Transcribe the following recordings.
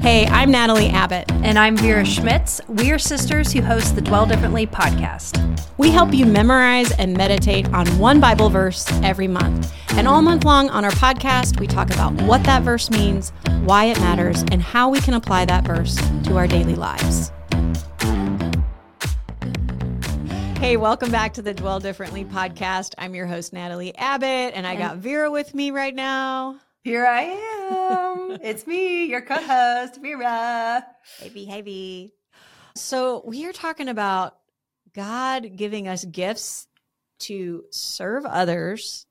Hey, I'm Natalie Abbott. And I'm Vera Schmitz. We are sisters who host the Dwell Differently podcast. We help you memorize and meditate on one Bible verse every month. And all month long on our podcast, we talk about what that verse means, why it matters, and how we can apply that verse to our daily lives. Hey, welcome back to the Dwell Differently podcast. I'm your host, Natalie Abbott, and I got Vera with me right now. Here I am. it's me, your co host, Vera. Hey, hey, So, we are talking about God giving us gifts to serve others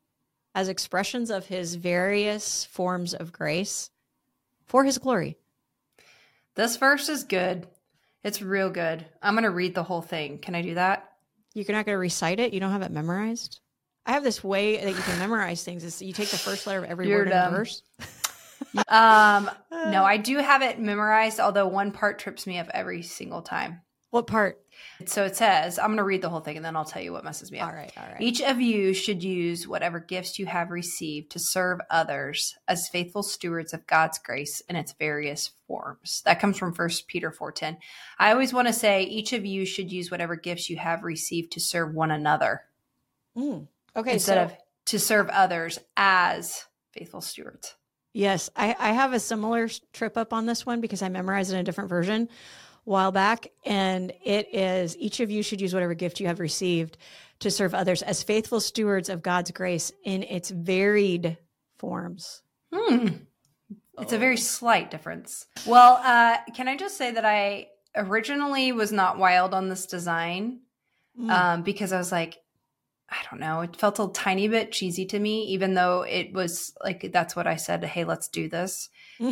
as expressions of his various forms of grace for his glory. This verse is good. It's real good. I'm going to read the whole thing. Can I do that? You're not going to recite it? You don't have it memorized? I have this way that you can memorize things. Is you take the first letter of every You're word dumb. in the verse. um, no, I do have it memorized, although one part trips me up every single time. What part? So it says, I'm going to read the whole thing and then I'll tell you what messes me up. All right, all right. Each of you should use whatever gifts you have received to serve others as faithful stewards of God's grace in its various forms. That comes from 1 Peter 4:10. I always want to say each of you should use whatever gifts you have received to serve one another. Mm. Okay. Instead so, of to serve others as faithful stewards. Yes. I, I have a similar trip up on this one because I memorized it in a different version a while back. And it is each of you should use whatever gift you have received to serve others as faithful stewards of God's grace in its varied forms. Hmm. It's a very slight difference. Well, uh, can I just say that I originally was not wild on this design mm. um, because I was like, I don't know. It felt a tiny bit cheesy to me, even though it was like that's what I said. Hey, let's do this.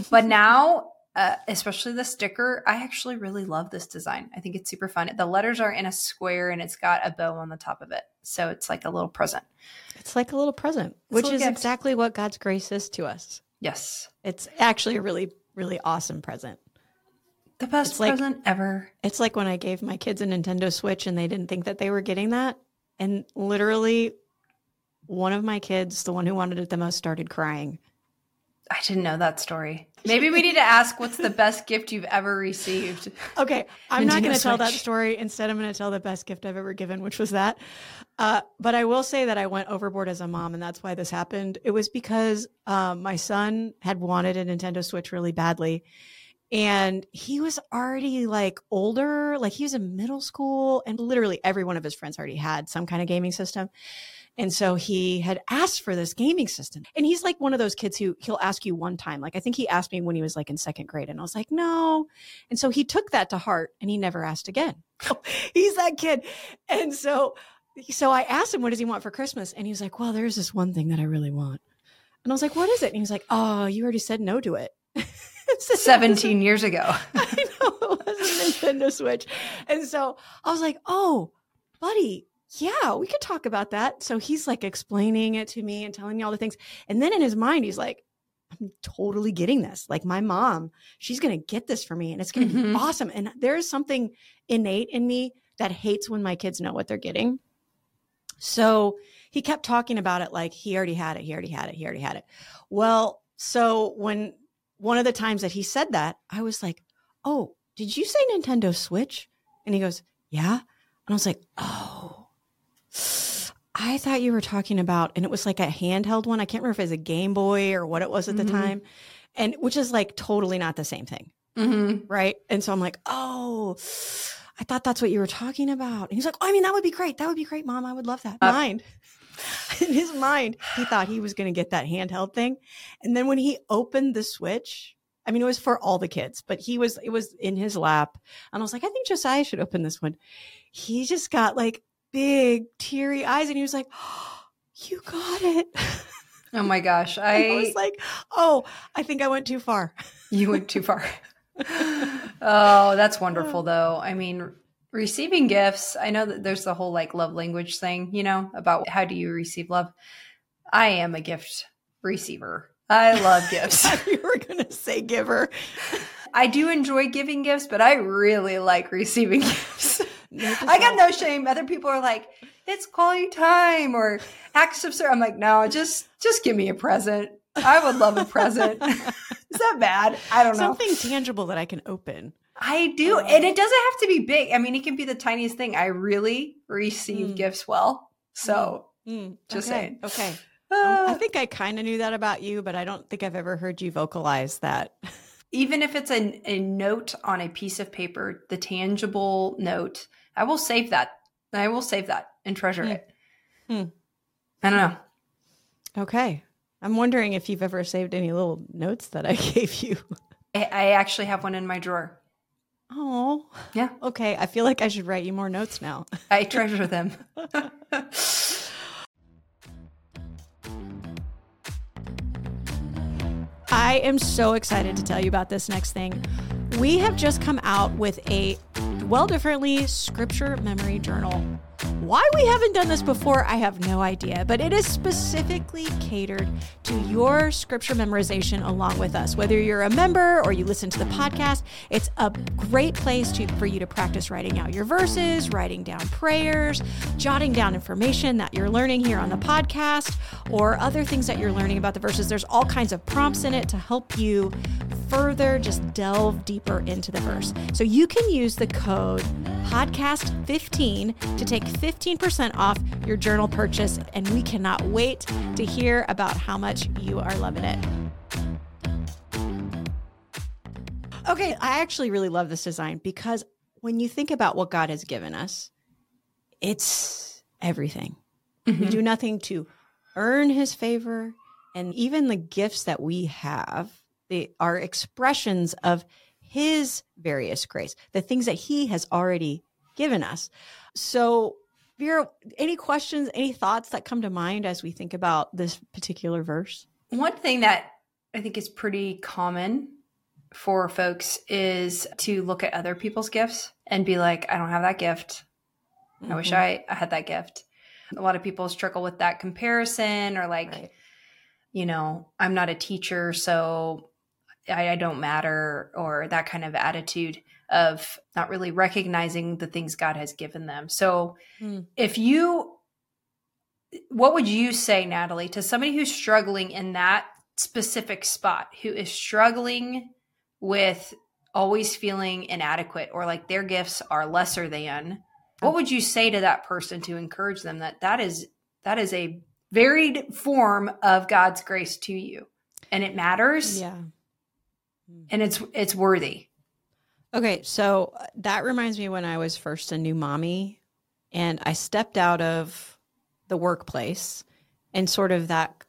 but now, uh, especially the sticker, I actually really love this design. I think it's super fun. The letters are in a square and it's got a bow on the top of it, so it's like a little present. It's like a little present, it's which is gift. exactly what God's grace is to us. Yes, it's actually a really, really awesome present. The best it's present like, ever. It's like when I gave my kids a Nintendo Switch and they didn't think that they were getting that. And literally, one of my kids, the one who wanted it the most, started crying. I didn't know that story. Maybe we need to ask what's the best gift you've ever received. Okay, I'm not going to tell that story. Instead, I'm going to tell the best gift I've ever given, which was that. Uh, but I will say that I went overboard as a mom, and that's why this happened. It was because um, my son had wanted a Nintendo Switch really badly, and he was already like older like he was in middle school and literally every one of his friends already had some kind of gaming system. And so he had asked for this gaming system. And he's like one of those kids who he'll ask you one time. Like i think he asked me when he was like in second grade and i was like no. And so he took that to heart and he never asked again. He's that kid. And so so i asked him what does he want for christmas? And he was like well there's this one thing that i really want. And i was like what is it? And he was like oh you already said no to it 17 years ago. I know it was a Nintendo Switch. And so I was like, oh, buddy, yeah, we could talk about that. So he's like explaining it to me and telling me all the things. And then in his mind, he's like, I'm totally getting this. Like my mom, she's going to get this for me and it's going to mm-hmm. be awesome. And there is something innate in me that hates when my kids know what they're getting. So he kept talking about it like he already had it, he already had it, he already had it. Well, so when one of the times that he said that, I was like, Oh, did you say Nintendo Switch? And he goes, Yeah. And I was like, Oh, I thought you were talking about, and it was like a handheld one. I can't remember if it was a Game Boy or what it was at mm-hmm. the time. And which is like totally not the same thing. Mm-hmm. Right. And so I'm like, Oh, I thought that's what you were talking about. And he's like, oh, I mean, that would be great. That would be great, mom. I would love that. Uh, Mind. in his mind, he thought he was going to get that handheld thing. And then when he opened the switch, I mean, it was for all the kids, but he was, it was in his lap. And I was like, I think Josiah should open this one. He just got like big teary eyes and he was like, oh, You got it. Oh my gosh. I, I was like, Oh, I think I went too far. You went too far. oh, that's wonderful though. I mean, receiving gifts i know that there's the whole like love language thing you know about how do you receive love i am a gift receiver i love gifts you were gonna say giver i do enjoy giving gifts but i really like receiving gifts i got no shame other people are like it's quality time or acts of service i'm like no just just give me a present I would love a present. Is that bad? I don't know. Something tangible that I can open. I do. and it doesn't have to be big. I mean, it can be the tiniest thing. I really receive Mm. gifts well. So Mm, Just okay, saying. Okay. Um, I uh, think I kind of knew that about you, but I don't think I've ever heard you vocalize that. even if it's a, a note on a piece of paper, the tangible note, I will save that. I will save that and treasure Hmm. it. Hmm. I don't know. Okay. I'm wondering if you've ever saved any little notes that I gave you. I, I actually have one in my drawer. Oh. Yeah. Okay. I feel like I should write you more notes now. I treasure them. I am so excited to tell you about this next thing. We have just come out with a Dwell Differently Scripture Memory Journal. Why we haven't done this before, I have no idea, but it is specifically catered to your scripture memorization along with us. Whether you're a member or you listen to the podcast, it's a great place to, for you to practice writing out your verses, writing down prayers, jotting down information that you're learning here on the podcast, or other things that you're learning about the verses. There's all kinds of prompts in it to help you further just delve deeper into the verse. So you can use the code podcast15 to take 15% off your journal purchase and we cannot wait to hear about how much you are loving it. Okay, I actually really love this design because when you think about what God has given us, it's everything. We Mhm. do nothing to earn his favor. And even the gifts that we have, they are expressions of his various grace, the things that he has already given us. So, Vera, any questions, any thoughts that come to mind as we think about this particular verse? One thing that I think is pretty common for folks is to look at other people's gifts and be like, I don't have that gift. I wish Mhm. I, I had that gift. A lot of people struggle with that comparison or like, Right. you know, I'm not a teacher, so I, I don't matter, or that kind of attitude of not really recognizing the things God has given them. So Hmm. if you, what would you say, Natalie, to somebody who's struggling in that specific spot, who is struggling with always feeling inadequate or like their gifts are lesser than? What would you say to that person to encourage them that that is that is a varied form of God's grace to you, and it matters, Yeah. And it's it's worthy. Okay, so uh, that reminds me when I was first a new mommy and I stepped out of the workplace and sort of that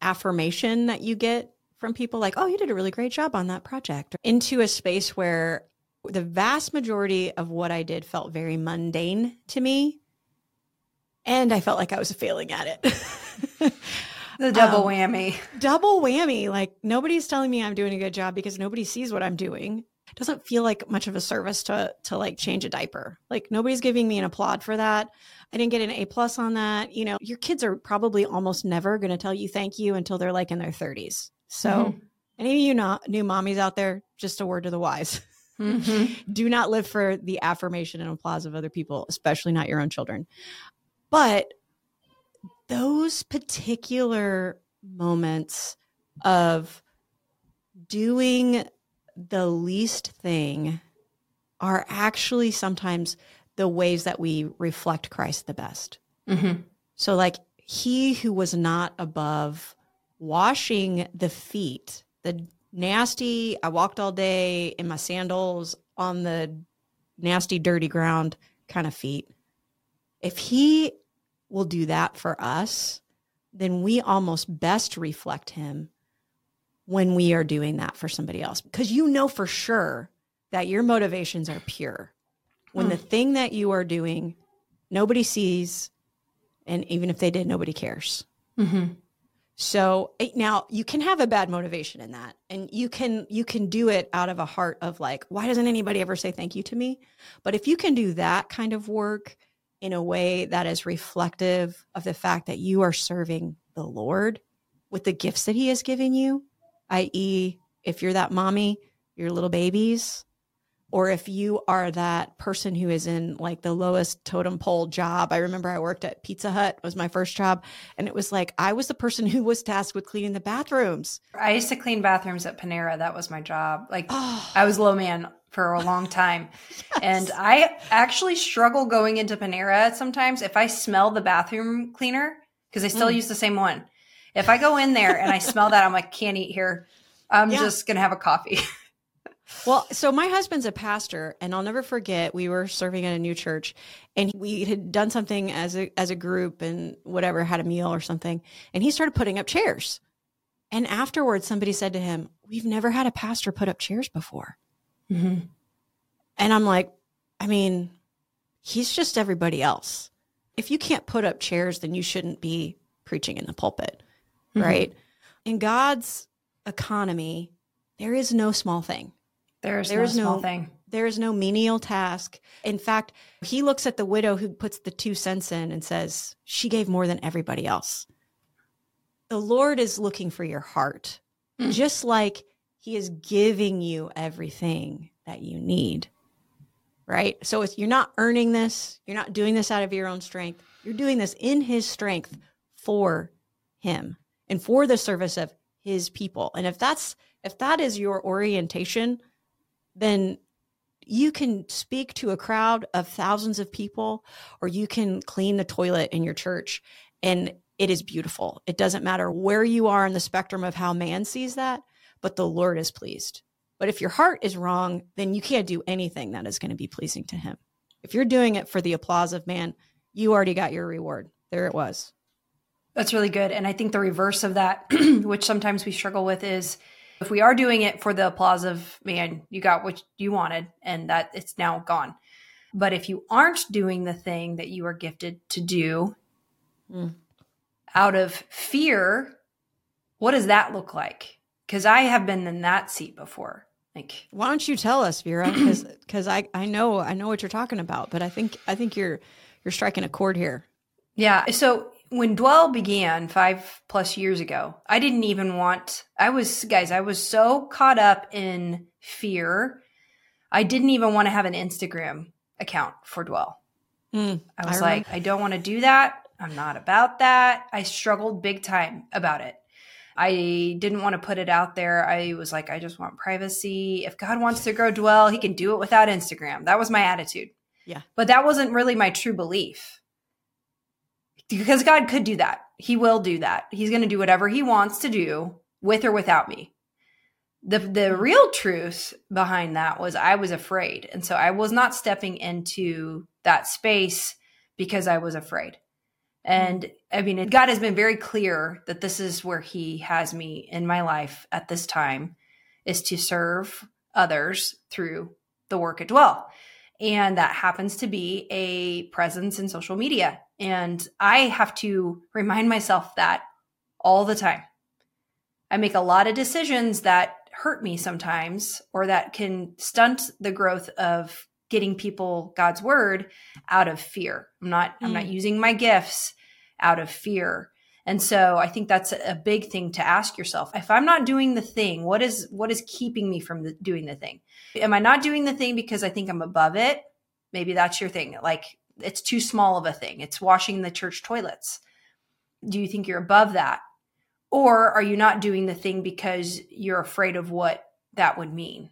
affirmation that you get from people like, oh, you did a really great job on that project, into a space where the vast majority of what I did felt very mundane to me. And I felt like I was failing at it. The double Um, whammy. double whammy. Like nobody's telling me I'm doing a good job because nobody sees what I'm doing. It doesn't feel like much of a service to to like change a diaper. Like nobody's giving me an applaud for that. I didn't get an A plus on that. You know, your kids are probably almost never going to tell you thank you until they're like in their 30s. So, Mhm. any of you not new mommies out there, just a word to the wise. Mhm. Do not live for the affirmation and applause of other people, especially not your own children. But those particular moments of doing the least thing are actually sometimes the ways that we reflect Christ the best. Mhm. So, like, he who was not above washing the feet, the nasty, I walked all day in my sandals on the nasty, dirty ground kind of feet. If he will do that for us, then we almost best reflect him when we are doing that for somebody else because you know for sure that your motivations are pure. When Hmm. the thing that you are doing, nobody sees, and even if they did, nobody cares. Mhm. So eh, now you can have a bad motivation in that, and you can you can do it out of a heart of like, why doesn't anybody ever say thank you to me? But if you can do that kind of work in a way that is reflective of the fact that you are serving the Lord with the gifts that He has given you, i.e., if you're that mommy, your little babies, or if you are that person who is in like the lowest totem pole job. I remember I worked at Pizza Hut was my first job and it was like I was the person who was tasked with cleaning the bathrooms. I used to clean bathrooms at Panera. That was my job. Like oh. I was low man for a long time. yes. And I actually struggle going into Panera sometimes if I smell the bathroom cleaner because I still mm. use the same one. If I go in there and I smell that, I'm like, can't eat here. I'm yeah. just going to have a coffee. Well, so my husband's a pastor, and I'll never forget. We were serving at a new church, and we had done something as a as a group, and whatever had a meal or something, and he started putting up chairs. And afterwards, somebody said to him, "We've never had a pastor put up chairs before." Mm-hmm. And I'm like, I mean, he's just everybody else. If you can't put up chairs, then you shouldn't be preaching in the pulpit, mm-hmm. right? In God's economy, there is no small thing. There's, there's no, no thing. There is no menial task. In fact, he looks at the widow who puts the two cents in and says, She gave more than everybody else. The Lord is looking for your heart, mm. just like he is giving you everything that you need. Right? So if you're not earning this, you're not doing this out of your own strength. You're doing this in his strength for him and for the service of his people. And if that's if that is your orientation, then you can speak to a crowd of thousands of people or you can clean the toilet in your church and it is beautiful. It doesn't matter where you are in the spectrum of how man sees that, but the Lord is pleased. But if your heart is wrong, then you can't do anything that is going to be pleasing to him. If you're doing it for the applause of man, you already got your reward. There it was. That's really good. And I think the reverse of that, which sometimes we struggle with, is if we are doing it for the applause of man, you got what you wanted and that it's now gone. But if you aren't doing the thing that you are gifted to do mm. out of fear, what does that look like? Because I have been in that seat before. Like, why don't you tell us, Vera? Because because I I know I know what you're talking about, but I think I think you're you're striking a chord here. Yeah. So when Dwell began five plus years ago, I didn't even want, I was, guys, I was so caught up in fear. I didn't even want to have an Instagram account for Dwell. Mm, I was I like, I don't want to do that. I'm not about that. I struggled big time about it. I didn't want to put it out there. I was like, I just want privacy. If God wants to grow Dwell, he can do it without Instagram. That was my attitude. Yeah. But that wasn't really my true belief because God could do that. He will do that. He's going to do whatever he wants to do with or without me. The the real truth behind that was I was afraid. And so I was not stepping into that space because I was afraid. Mm-hmm. And I mean, God has been very clear that this is where he has me in my life at this time is to serve others through the work at Dwell. And that happens to be a presence in social media. And I have to remind myself that all the time. I make a lot of decisions that hurt me sometimes or that can stunt the growth of getting people God's word out of fear. I'm not mm. I'm not mm. using my gifts out of fear. And so I think that's a big thing to ask yourself. If I'm not doing the thing, what is what is keeping me from the, doing the thing? Am I not doing the thing because I think I'm above it? Maybe that's your thing. Like it's too small of a thing. It's washing the church toilets. Do you think you're above that? Or are you not doing the thing because you're afraid of what that would mean?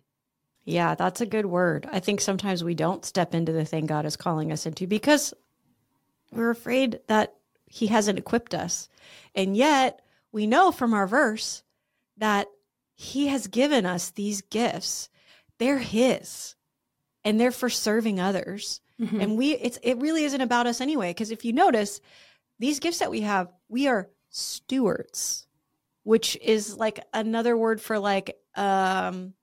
Yeah, that's a good word. I think sometimes we don't step into the thing God is calling us into because we're afraid that He hasn't equipped us. And yet, we know from our verse that He has given us these gifts. They're His and they're for serving others. Mm-hmm. And we it's it really isn't about us anyway because if you notice these gifts that we have, we are stewards, which is like another word for like um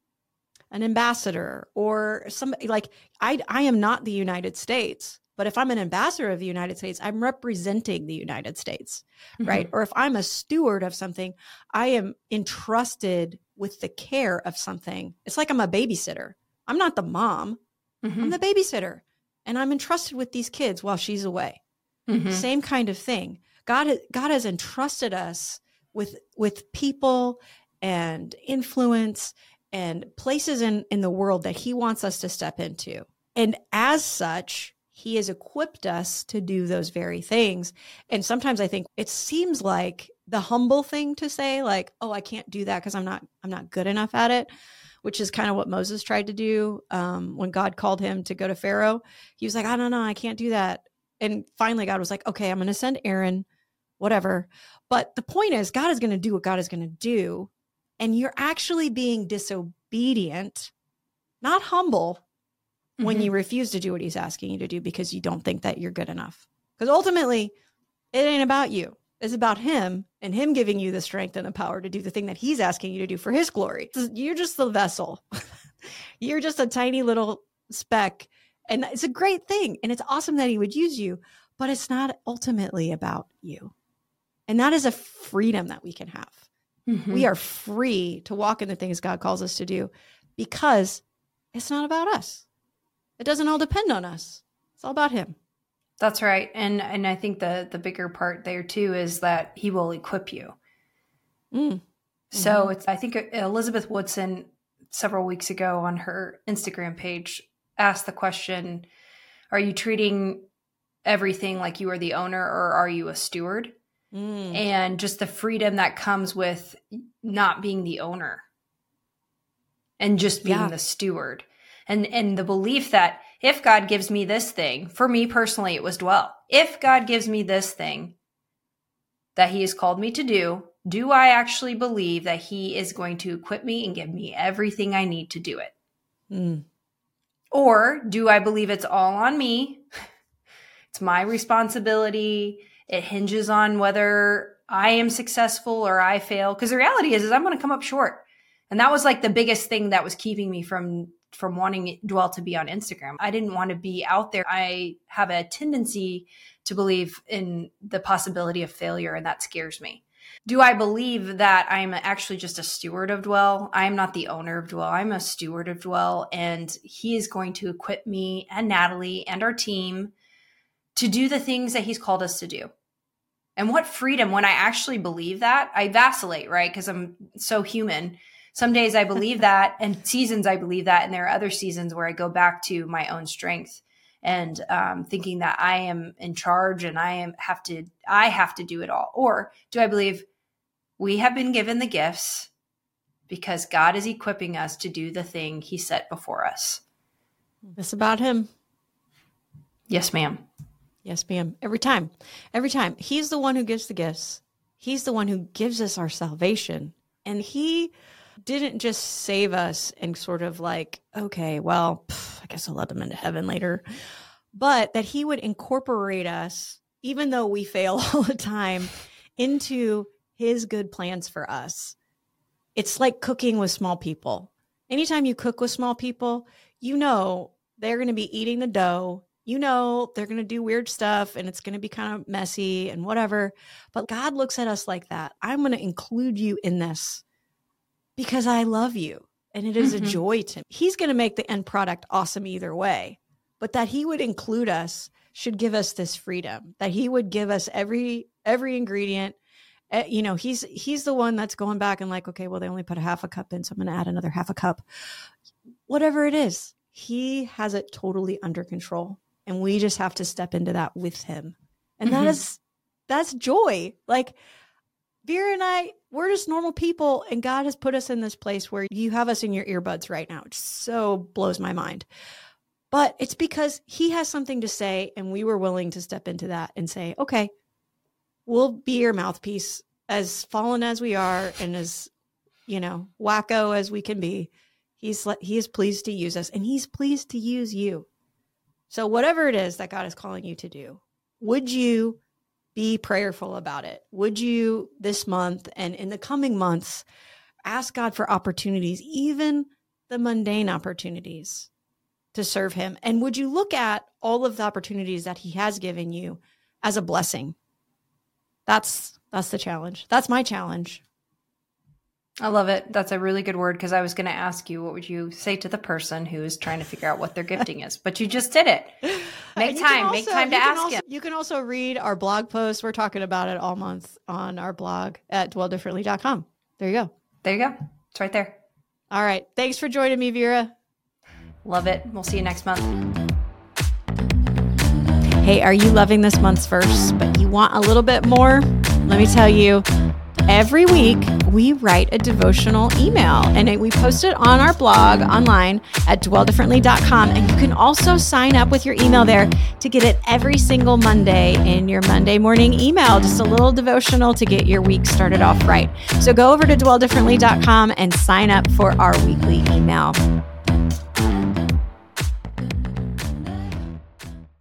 an ambassador or somebody like I I am not the United States, but if I'm an ambassador of the United States, I'm representing the United States, mm-hmm. right? Or if I'm a steward of something, I am entrusted with the care of something. It's like I'm a babysitter. I'm not the mom. Mm-hmm. I'm the babysitter and I'm entrusted with these kids while she's away. Mm-hmm. Same kind of thing. God, God has entrusted us with with people and influence and places in in the world that he wants us to step into. And as such, he has equipped us to do those very things. And sometimes I think it seems like the humble thing to say like, "Oh, I can't do that because I'm not I'm not good enough at it." Which is kind of what Moses tried to do um, when God called him to go to Pharaoh. He was like, "I don't know, I can't do that." And finally, God was like, "Okay, I'm going to send Aaron, whatever." But the point is, God is going to do what God is going to do, and you're actually being disobedient, not humble, mm-hmm. when you refuse to do what He's asking you to do because you don't think that you're good enough. Because ultimately, it ain't about you It's about him and him giving you the strength and the power to do the thing that he's asking you to do for his glory. You're just the vessel. You're just a tiny little speck. And it's a great thing. And it's awesome that he would use you, but it's not ultimately about you. And that is a freedom that we can have. Mm-hmm. We are free to walk in the things God calls us to do because it's not about us. It doesn't all depend on us. It's all about him. That's right. And and I think the the bigger part there too is that he will equip you. Mm. So mm-hmm. it's I think Elizabeth Woodson several weeks ago on her Instagram page asked the question, are you treating everything like you are the owner or are you a steward? Mm. And just the freedom that comes with not being the owner and just being yeah. the steward. And and the belief that if God gives me this thing, for me personally, it was dwell. If God gives me this thing that He has called me to do, do I actually believe that He is going to equip me and give me everything I need to do it? Mm. Or do I believe it's all on me? it's my responsibility. It hinges on whether I am successful or I fail. Because the reality is, is I'm going to come up short. And that was like the biggest thing that was keeping me from from wanting Dwell to be on Instagram. I didn't want to be out there. I have a tendency to believe in the possibility of failure, and that scares me. Do I believe that I'm actually just a steward of Dwell? I am not the owner of Dwell. I'm a steward of Dwell, and he is going to equip me and Natalie and our team to do the things that he's called us to do. And what freedom when I actually believe that, I vacillate, right? Because I'm so human some days I believe that, and seasons I believe that, and there are other seasons where I go back to my own strength and um, thinking that I am in charge and I am have to I have to do it all. Or do I believe we have been given the gifts because God is equipping us to do the thing He set before us? It's about Him. Yes, ma'am. Yes, ma'am. Every time, every time, He's the one who gives the gifts. He's the one who gives us our salvation, and He didn't just save us and sort of like, okay, well, pff, I guess I'll let them into heaven later, but that he would incorporate us, even though we fail all the time, into his good plans for us. It's like cooking with small people. Anytime you cook with small people, you know they're going to be eating the dough. You know they're going to do weird stuff and it's going to be kind of messy and whatever. But God looks at us like that. I'm going to include you in this because I love you and it is mm-hmm. a joy to me. He's going to make the end product awesome either way, but that he would include us should give us this freedom that he would give us every every ingredient uh, you know he's he's the one that's going back and like okay well they only put a half a cup in so i'm going to add another half a cup whatever it is he has it totally under control and we just have to step into that with him and mm-hmm. that is that's joy like Vera and I, we're just normal people, and God has put us in this place where you have us in your earbuds right now. It so blows my mind. But it's because He has something to say, and we were willing to step into that and say, okay, we'll be your mouthpiece, as fallen as we are, and as you know, wacko as we can be. He's He is pleased to use us, and He's pleased to use you. So whatever it is that God is calling you to do, would you be prayerful about it. Would you this month and in the coming months ask God for opportunities, even the mundane opportunities to serve Him? And would you look at all of the opportunities that He has given you as a blessing? That's that's the challenge. That's my challenge. I love it. That's a really good word because I was going to ask you what would you say to the person who is trying to figure out what their gifting is, but you just did it. Make time. Also, make time to ask also, him. You can also read our blog post. We're talking about it all month on our blog at dwelldifferently.com. There you go. There you go. It's right there. All right. Thanks for joining me, Vera. Love it. We'll see you next month. Hey, are you loving this month's verse, but you want a little bit more? Let me tell you. Every week, we write a devotional email and we post it on our blog online at dwelldifferently.com. And you can also sign up with your email there to get it every single Monday in your Monday morning email. Just a little devotional to get your week started off right. So go over to dwelldifferently.com and sign up for our weekly email.